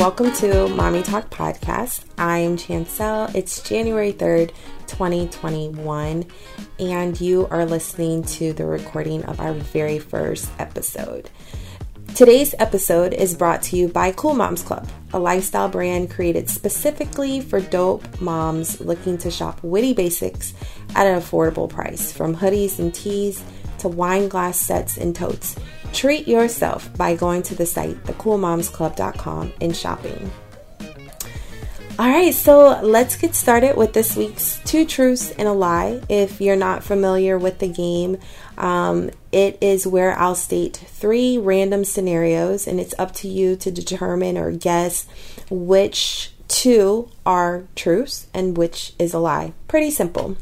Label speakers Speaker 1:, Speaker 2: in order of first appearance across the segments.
Speaker 1: welcome to Mommy Talk Podcast. I am Chancel. It's January 3rd, 2021, and you are listening to the recording of our very first episode. Today's episode is brought to you by Cool Moms Club, a lifestyle brand created specifically for dope moms looking to shop witty basics at an affordable price, from hoodies and tees to wine glass sets and totes. Treat yourself by going to the site thecoolmomsclub.com and shopping. All right, so let's get started with this week's Two Truths and a Lie. If you're not familiar with the game, um, it is where I'll state three random scenarios, and it's up to you to determine or guess which two are truths and which is a lie. Pretty simple.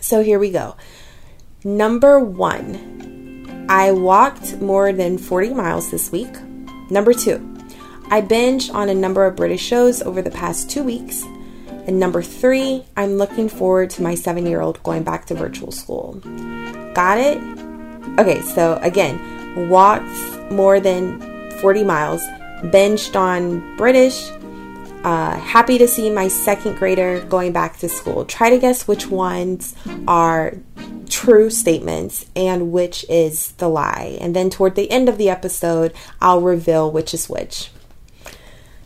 Speaker 1: So here we go. Number one, I walked more than 40 miles this week. Number two, I binged on a number of British shows over the past two weeks. And number three, I'm looking forward to my seven year old going back to virtual school. Got it? Okay, so again, walked more than 40 miles, binged on British, uh, happy to see my second grader going back to school. Try to guess which ones are true statements and which is the lie. And then toward the end of the episode, I'll reveal which is which.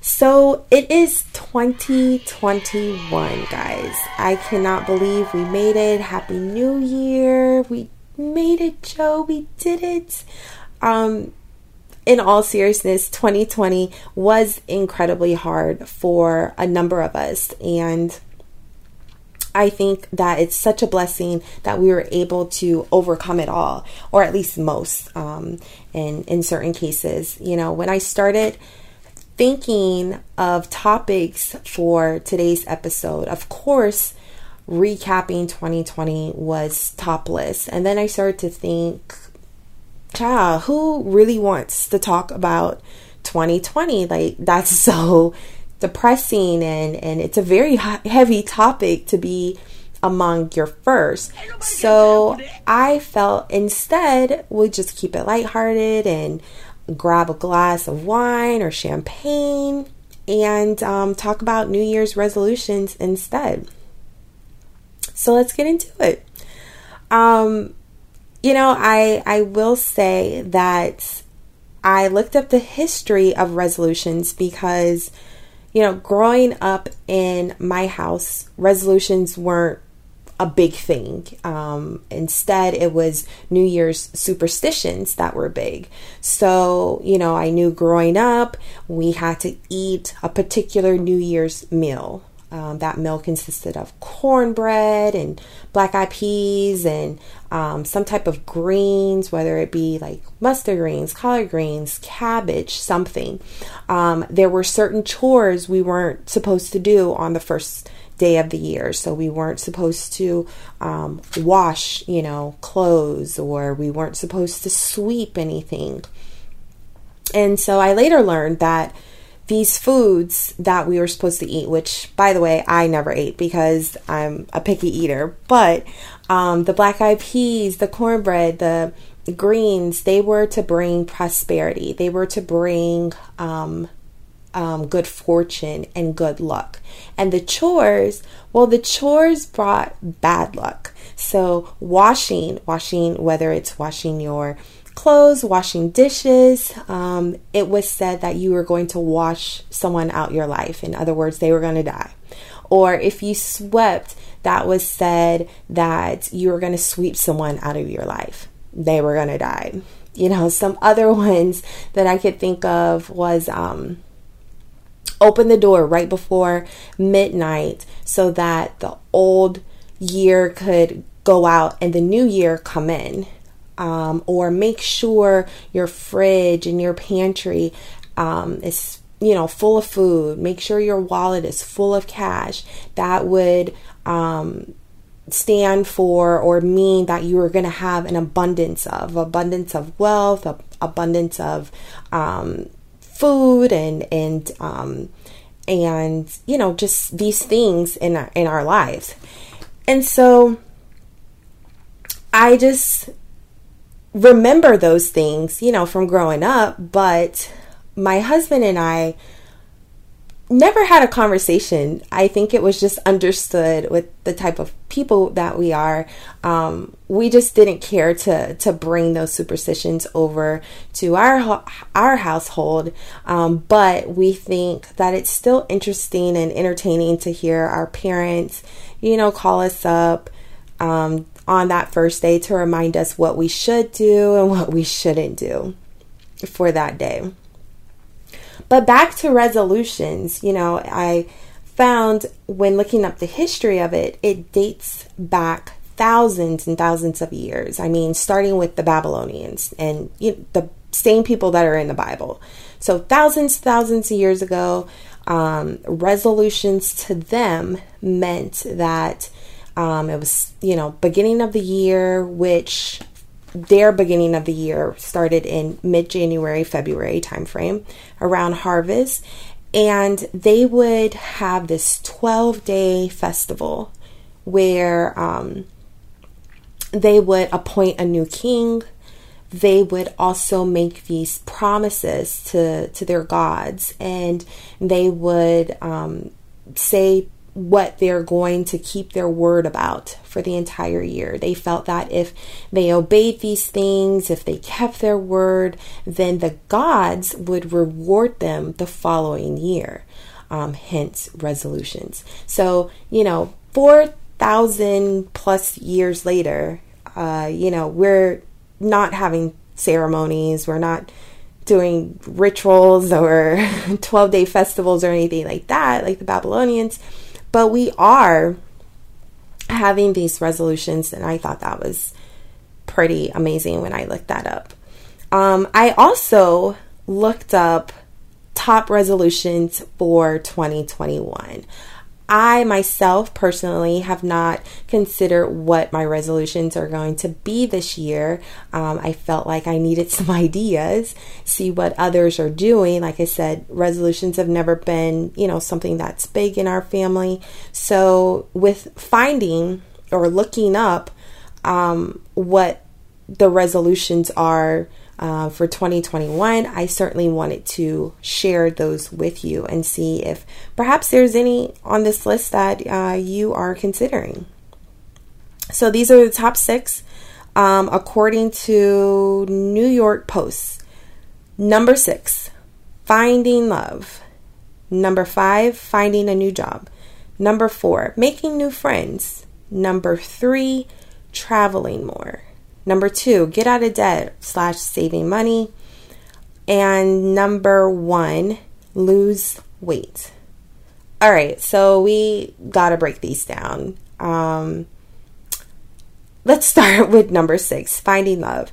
Speaker 1: So it is 2021, guys. I cannot believe we made it. Happy New Year. We made it, Joe. We did it. Um, in all seriousness, 2020 was incredibly hard for a number of us. And I think that it's such a blessing that we were able to overcome it all, or at least most um, in, in certain cases. You know, when I started thinking of topics for today's episode, of course, recapping 2020 was topless. And then I started to think, child, who really wants to talk about 2020? Like, that's so depressing and, and it's a very heavy topic to be among your first. So I felt instead we'll just keep it lighthearted and grab a glass of wine or champagne and um, talk about New Year's resolutions instead. So let's get into it. Um, you know, I I will say that I looked up the history of resolutions because you know, growing up in my house, resolutions weren't a big thing. Um, instead, it was New Year's superstitions that were big. So, you know, I knew growing up we had to eat a particular New Year's meal. Um, that meal consisted of cornbread and black eyed peas and um, some type of greens, whether it be like mustard greens, collard greens, cabbage, something. Um, there were certain chores we weren't supposed to do on the first day of the year. So we weren't supposed to um, wash, you know, clothes or we weren't supposed to sweep anything. And so I later learned that these foods that we were supposed to eat, which by the way, I never ate because I'm a picky eater, but um, the black eyed peas, the cornbread, the greens, they were to bring prosperity. They were to bring um, um, good fortune and good luck. And the chores, well, the chores brought bad luck. So, washing, washing, whether it's washing your clothes, washing dishes, um, it was said that you were going to wash someone out your life. In other words, they were going to die. Or if you swept, that was said that you were going to sweep someone out of your life. They were going to die. You know, some other ones that I could think of was um, open the door right before midnight so that the old year could go out and the new year come in. Um, or make sure your fridge and your pantry um, is you know full of food. Make sure your wallet is full of cash. That would um, stand for or mean that you are going to have an abundance of abundance of wealth abundance of um, food and and um, and you know just these things in our, in our lives. And so i just remember those things you know from growing up but my husband and i never had a conversation. I think it was just understood with the type of people that we are. Um, we just didn't care to to bring those superstitions over to our our household. Um, but we think that it's still interesting and entertaining to hear our parents, you know, call us up. Um, on that first day to remind us what we should do and what we shouldn't do for that day. But back to resolutions, you know, I found when looking up the history of it, it dates back thousands and thousands of years. I mean, starting with the Babylonians and you know, the same people that are in the Bible. So, thousands, thousands of years ago, um, resolutions to them meant that um, it was, you know, beginning of the year, which their beginning of the year started in mid January, February timeframe around harvest. And they would have this 12 day festival where um, they would appoint a new king. They would also make these promises to, to their gods, and they would um, say what they're going to keep their word about for the entire year. They felt that if they obeyed these things, if they kept their word, then the gods would reward them the following year. Um, hence, resolutions. So, you know, 4,000 plus years later, uh, you know, we're not having ceremonies, we're not doing rituals or 12 day festivals or anything like that, like the Babylonians but we are having these resolutions, and I thought that was pretty amazing when I looked that up. Um, I also looked up top resolutions for 2021. I myself personally have not considered what my resolutions are going to be this year. Um, I felt like I needed some ideas, see what others are doing. Like I said, resolutions have never been, you know, something that's big in our family. So, with finding or looking up um, what the resolutions are uh, for 2021, I certainly wanted to share those with you and see if perhaps there's any on this list that uh, you are considering. So these are the top six um, according to New York Post. Number six, finding love. Number five, finding a new job. Number four, making new friends. Number three, traveling more. Number two, get out of debt slash saving money. And number one, lose weight. All right, so we got to break these down. Um, let's start with number six, finding love.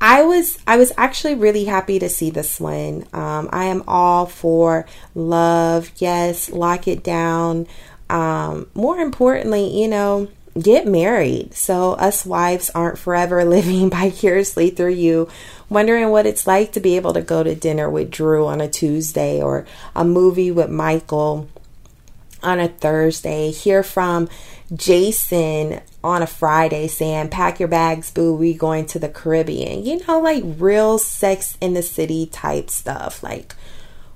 Speaker 1: I was I was actually really happy to see this one. Um, I am all for love. Yes, lock it down. Um, more importantly, you know, get married. So us wives aren't forever living vicariously through you wondering what it's like to be able to go to dinner with Drew on a Tuesday or a movie with Michael on a Thursday. Hear from Jason on a Friday saying pack your bags boo we going to the Caribbean. You know like real sex in the city type stuff. Like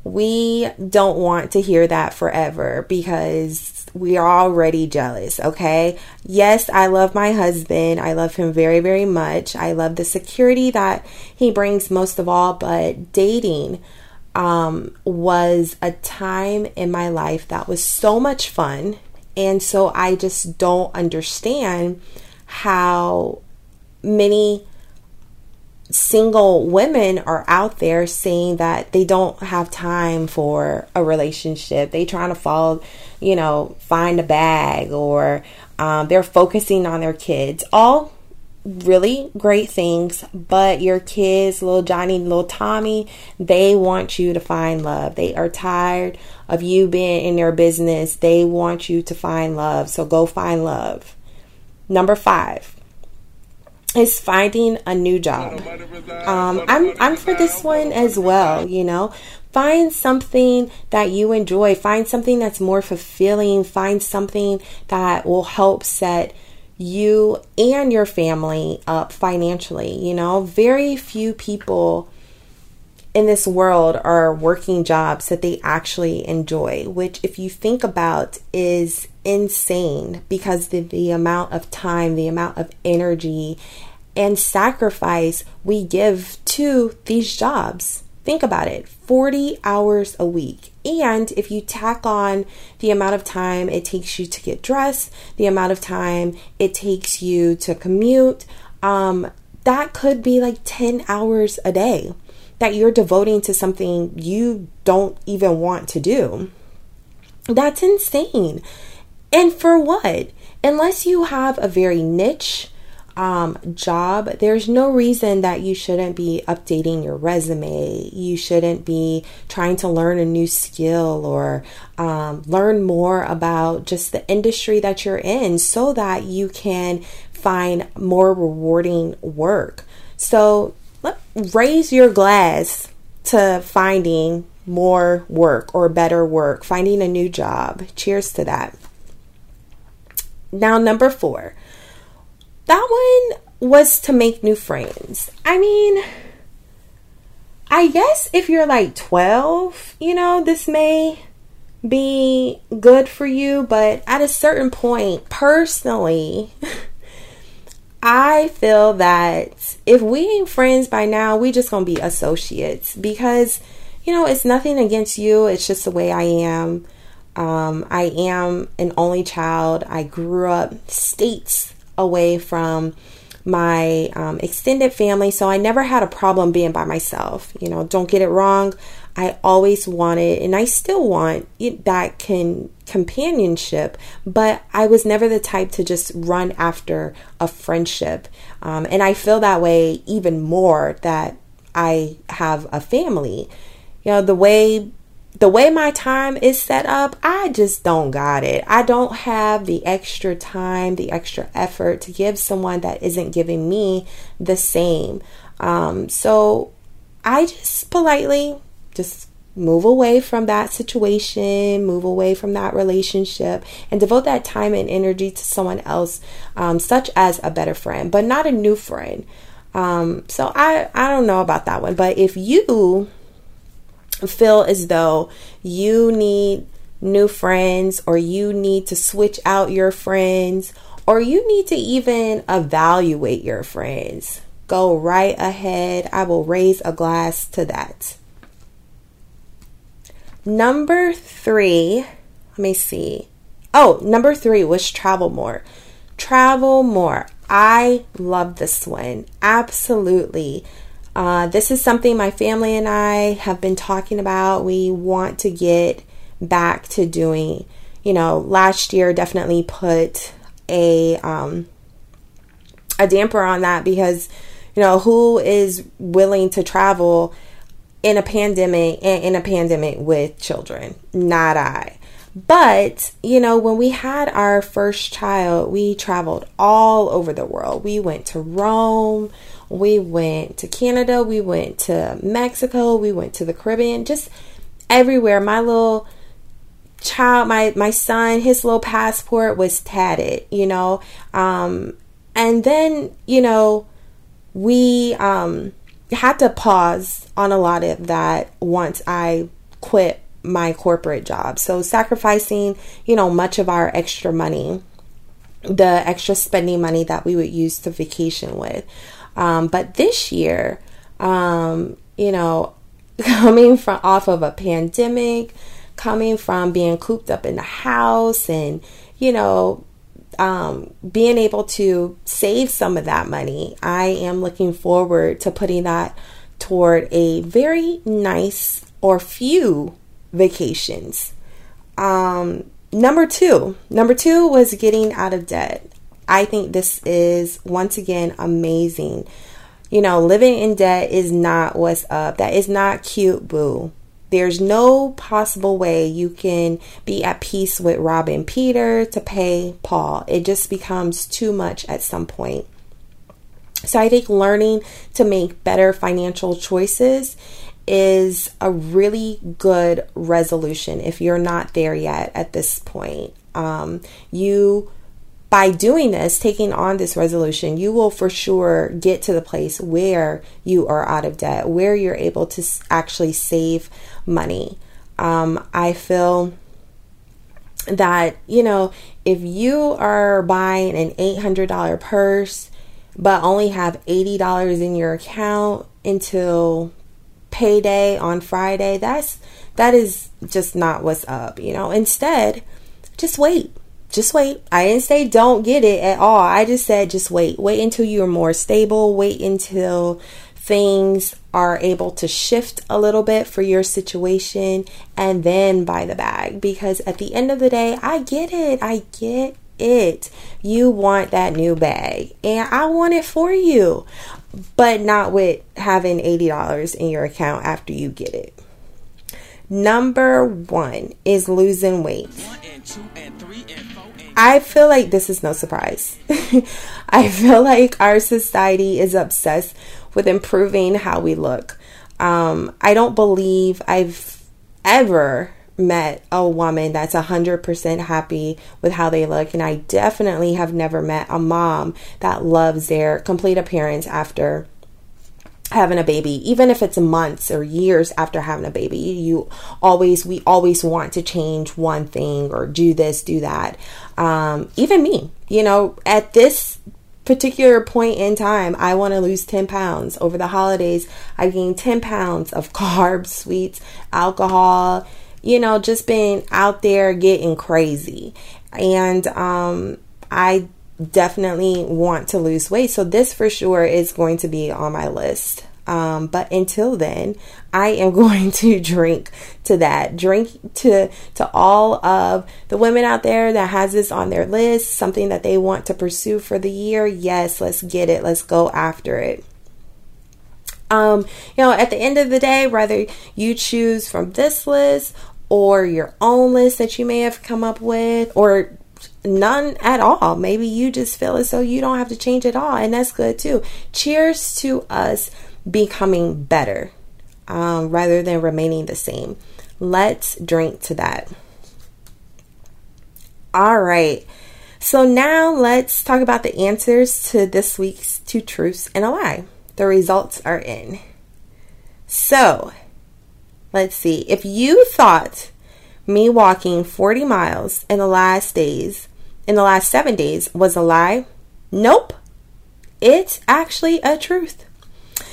Speaker 1: we don't want to hear that forever because we are already jealous, okay? Yes, I love my husband. I love him very, very much. I love the security that he brings most of all, but dating um, was a time in my life that was so much fun. And so I just don't understand how many single women are out there saying that they don't have time for a relationship. They trying to fall, you know, find a bag or um, they're focusing on their kids. All really great things, but your kids, little Johnny, little Tommy, they want you to find love. They are tired of you being in their business. They want you to find love. So go find love. Number five is finding a new job. Um, I'm I'm for this one as well. You know, find something that you enjoy. Find something that's more fulfilling. Find something that will help set you and your family up financially. You know, very few people in this world are working jobs that they actually enjoy, which, if you think about, is insane because the, the amount of time, the amount of energy, and sacrifice we give to these jobs. Think about it 40 hours a week. And if you tack on the amount of time it takes you to get dressed, the amount of time it takes you to commute, um, that could be like 10 hours a day that you're devoting to something you don't even want to do. That's insane. And for what? Unless you have a very niche um, job, there's no reason that you shouldn't be updating your resume. You shouldn't be trying to learn a new skill or um, learn more about just the industry that you're in so that you can find more rewarding work. So let, raise your glass to finding more work or better work, finding a new job. Cheers to that. Now, number four, that one was to make new friends. I mean, I guess if you're like 12, you know, this may be good for you, but at a certain point, personally, I feel that if we ain't friends by now, we just gonna be associates because you know it's nothing against you. It's just the way I am. Um, I am an only child. I grew up states away from my um, extended family, so I never had a problem being by myself. You know, don't get it wrong. I always wanted, and I still want that can companionship, but I was never the type to just run after a friendship. Um, and I feel that way even more that I have a family. You know, the way the way my time is set up, I just don't got it. I don't have the extra time, the extra effort to give someone that isn't giving me the same. Um, so I just politely just move away from that situation, move away from that relationship, and devote that time and energy to someone else, um, such as a better friend, but not a new friend. Um, so I I don't know about that one, but if you feel as though you need new friends or you need to switch out your friends or you need to even evaluate your friends, go right ahead. I will raise a glass to that. Number three, let me see. Oh, number three was travel more. Travel more. I love this one. Absolutely. Uh, this is something my family and I have been talking about. We want to get back to doing. You know, last year definitely put a um, a damper on that because you know who is willing to travel in a pandemic in a pandemic with children not i but you know when we had our first child we traveled all over the world. We went to rome we went to canada we went to mexico we went to the caribbean just everywhere. My little child my my son his little passport was tatted you know? Um and then you know we um had to pause on a lot of that once I quit my corporate job. So sacrificing, you know, much of our extra money, the extra spending money that we would use to vacation with. Um, but this year, um, you know, coming from off of a pandemic, coming from being cooped up in the house and, you know, um, being able to save some of that money, I am looking forward to putting that toward a very nice or few vacations. Um, number two, number two was getting out of debt. I think this is once again amazing. You know, living in debt is not what's up. That is not cute, boo. There's no possible way you can be at peace with robbing Peter to pay Paul. It just becomes too much at some point. So I think learning to make better financial choices is a really good resolution if you're not there yet at this point. Um, you by doing this, taking on this resolution, you will for sure get to the place where you are out of debt, where you're able to actually save money. Um, I feel that, you know, if you are buying an $800 purse, but only have $80 in your account until payday on Friday, that's that is just not what's up, you know. Instead, just wait. Just wait. I didn't say don't get it at all. I just said just wait. Wait until you're more stable. Wait until things are able to shift a little bit for your situation and then buy the bag because at the end of the day, I get it. I get it. You want that new bag and I want it for you, but not with having $80 in your account after you get it. Number one is losing weight. I feel like this is no surprise. I feel like our society is obsessed with improving how we look. Um, I don't believe I've ever met a woman that's 100% happy with how they look, and I definitely have never met a mom that loves their complete appearance after having a baby even if it's months or years after having a baby. You always we always want to change one thing or do this do that. Um, even me you know at this particular point in time i want to lose 10 pounds. Over the holidays i gained 10 pounds of carbs sweets alcohol you know just being out there getting crazy and um, i definitely want to lose weight. So this for sure is going to be on my list. Um, but until then, I am going to drink to that. Drink to to all of the women out there that has this on their list, something that they want to pursue for the year. Yes, let's get it. Let's go after it. Um, you know, at the end of the day, whether you choose from this list or your own list that you may have come up with, or none at all. Maybe you just feel as though you don't have to change at all, and that's good too. Cheers to us becoming better um, rather than remaining the same. Let's drink to that. All right. So now let's talk about the answers to this week's two truths and a lie. The results are in. So let's see. If you thought me walking 40 miles in the last days, in the last seven days, was a lie, nope. It's actually a truth.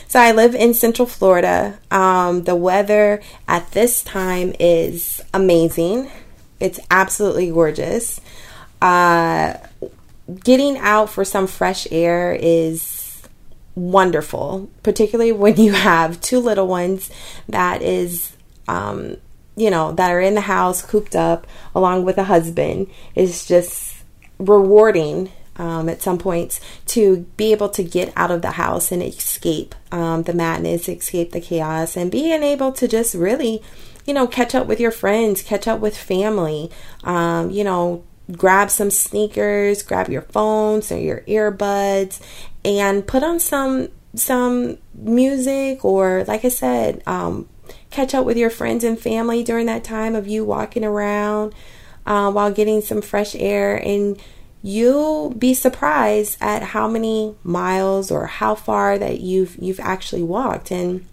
Speaker 1: So I live in Central Florida. Um, the weather at this time is amazing. It's absolutely gorgeous. Uh, getting out for some fresh air is wonderful, particularly when you have two little ones that is um, you know, that are in the house cooped up along with a husband. Is just rewarding um, at some points to be able to get out of the house and escape um, the madness, escape the chaos, and being able to just really, you know, catch up with your friends, catch up with family, um, you know, grab some sneakers, grab your phones or your earbuds, and put on some some music or, like I said, um, catch up with your friends and family during that time of you walking around uh, while getting some fresh air. And you'll be surprised at how many miles or how far that you've you've actually walked. And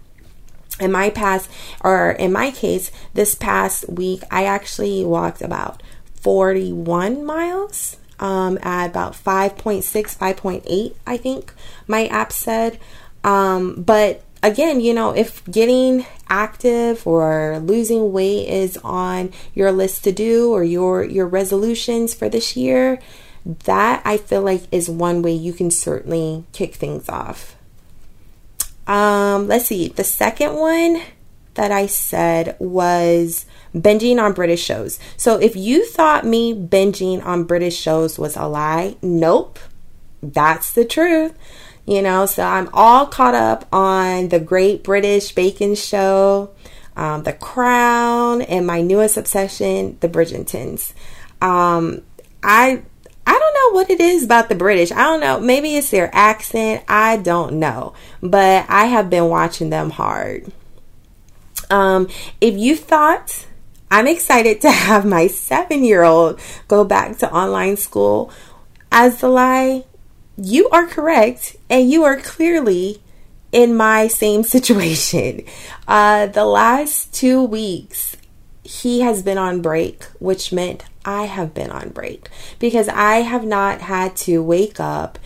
Speaker 1: in my past or in my case this past week i actually walked about 41 miles um, at about 5.6 5.8 i think my app said um, but again, you know, if getting active or losing weight is on your list to do or your your resolutions for this year, that I feel like is one way you can certainly kick things off. Um, let's see. The second one that I said was binging on British shows. So if you thought me binging on British shows was a lie, nope. That's the truth you know, so I'm all caught up on the Great British Baking Show, um, The Crown, and my newest obsession, The Bridgertons. Um, I I don't know what it is about the British. I don't know. Maybe it's their accent. I don't know. But I have been watching them hard. Um, if you thought I'm excited to have my seven year old go back to online school, as the lie, you are correct and you are clearly in my same situation. Uh, the last two weeks, he has been on break, which meant I have been on break because I have not had to wake up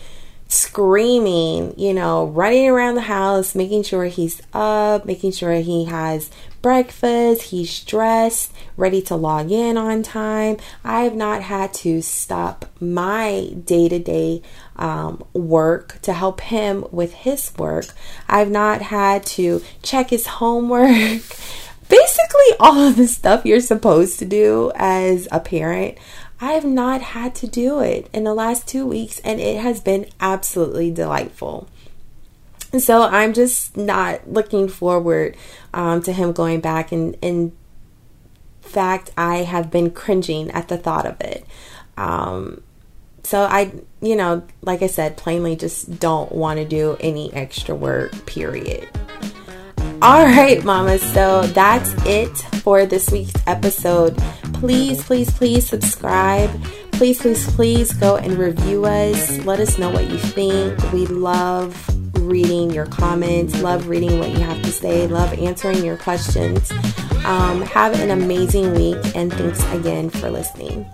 Speaker 1: screaming, you know, running around the house, making sure he's up, making sure he has breakfast, he's dressed, ready to log in on time. I have not had to stop my day to day work to help him with his work. I've not had to check his homework. Basically, all of the stuff you're supposed to do as a parent. I have not had to do it in the last two weeks, and it has been absolutely delightful. So I'm just not looking forward um, to him going back. And in fact, I have been cringing at the thought of it. Um, so I, you know, like I said, plainly just don't want to do any extra work, period. All right, mamas. So that's it for this week's episode. Please, please, please subscribe. Please, please, please go and review us. Let us know what you think. We love reading your comments, love reading what you have to say, love answering your questions. Um, have an amazing week, and thanks again for listening.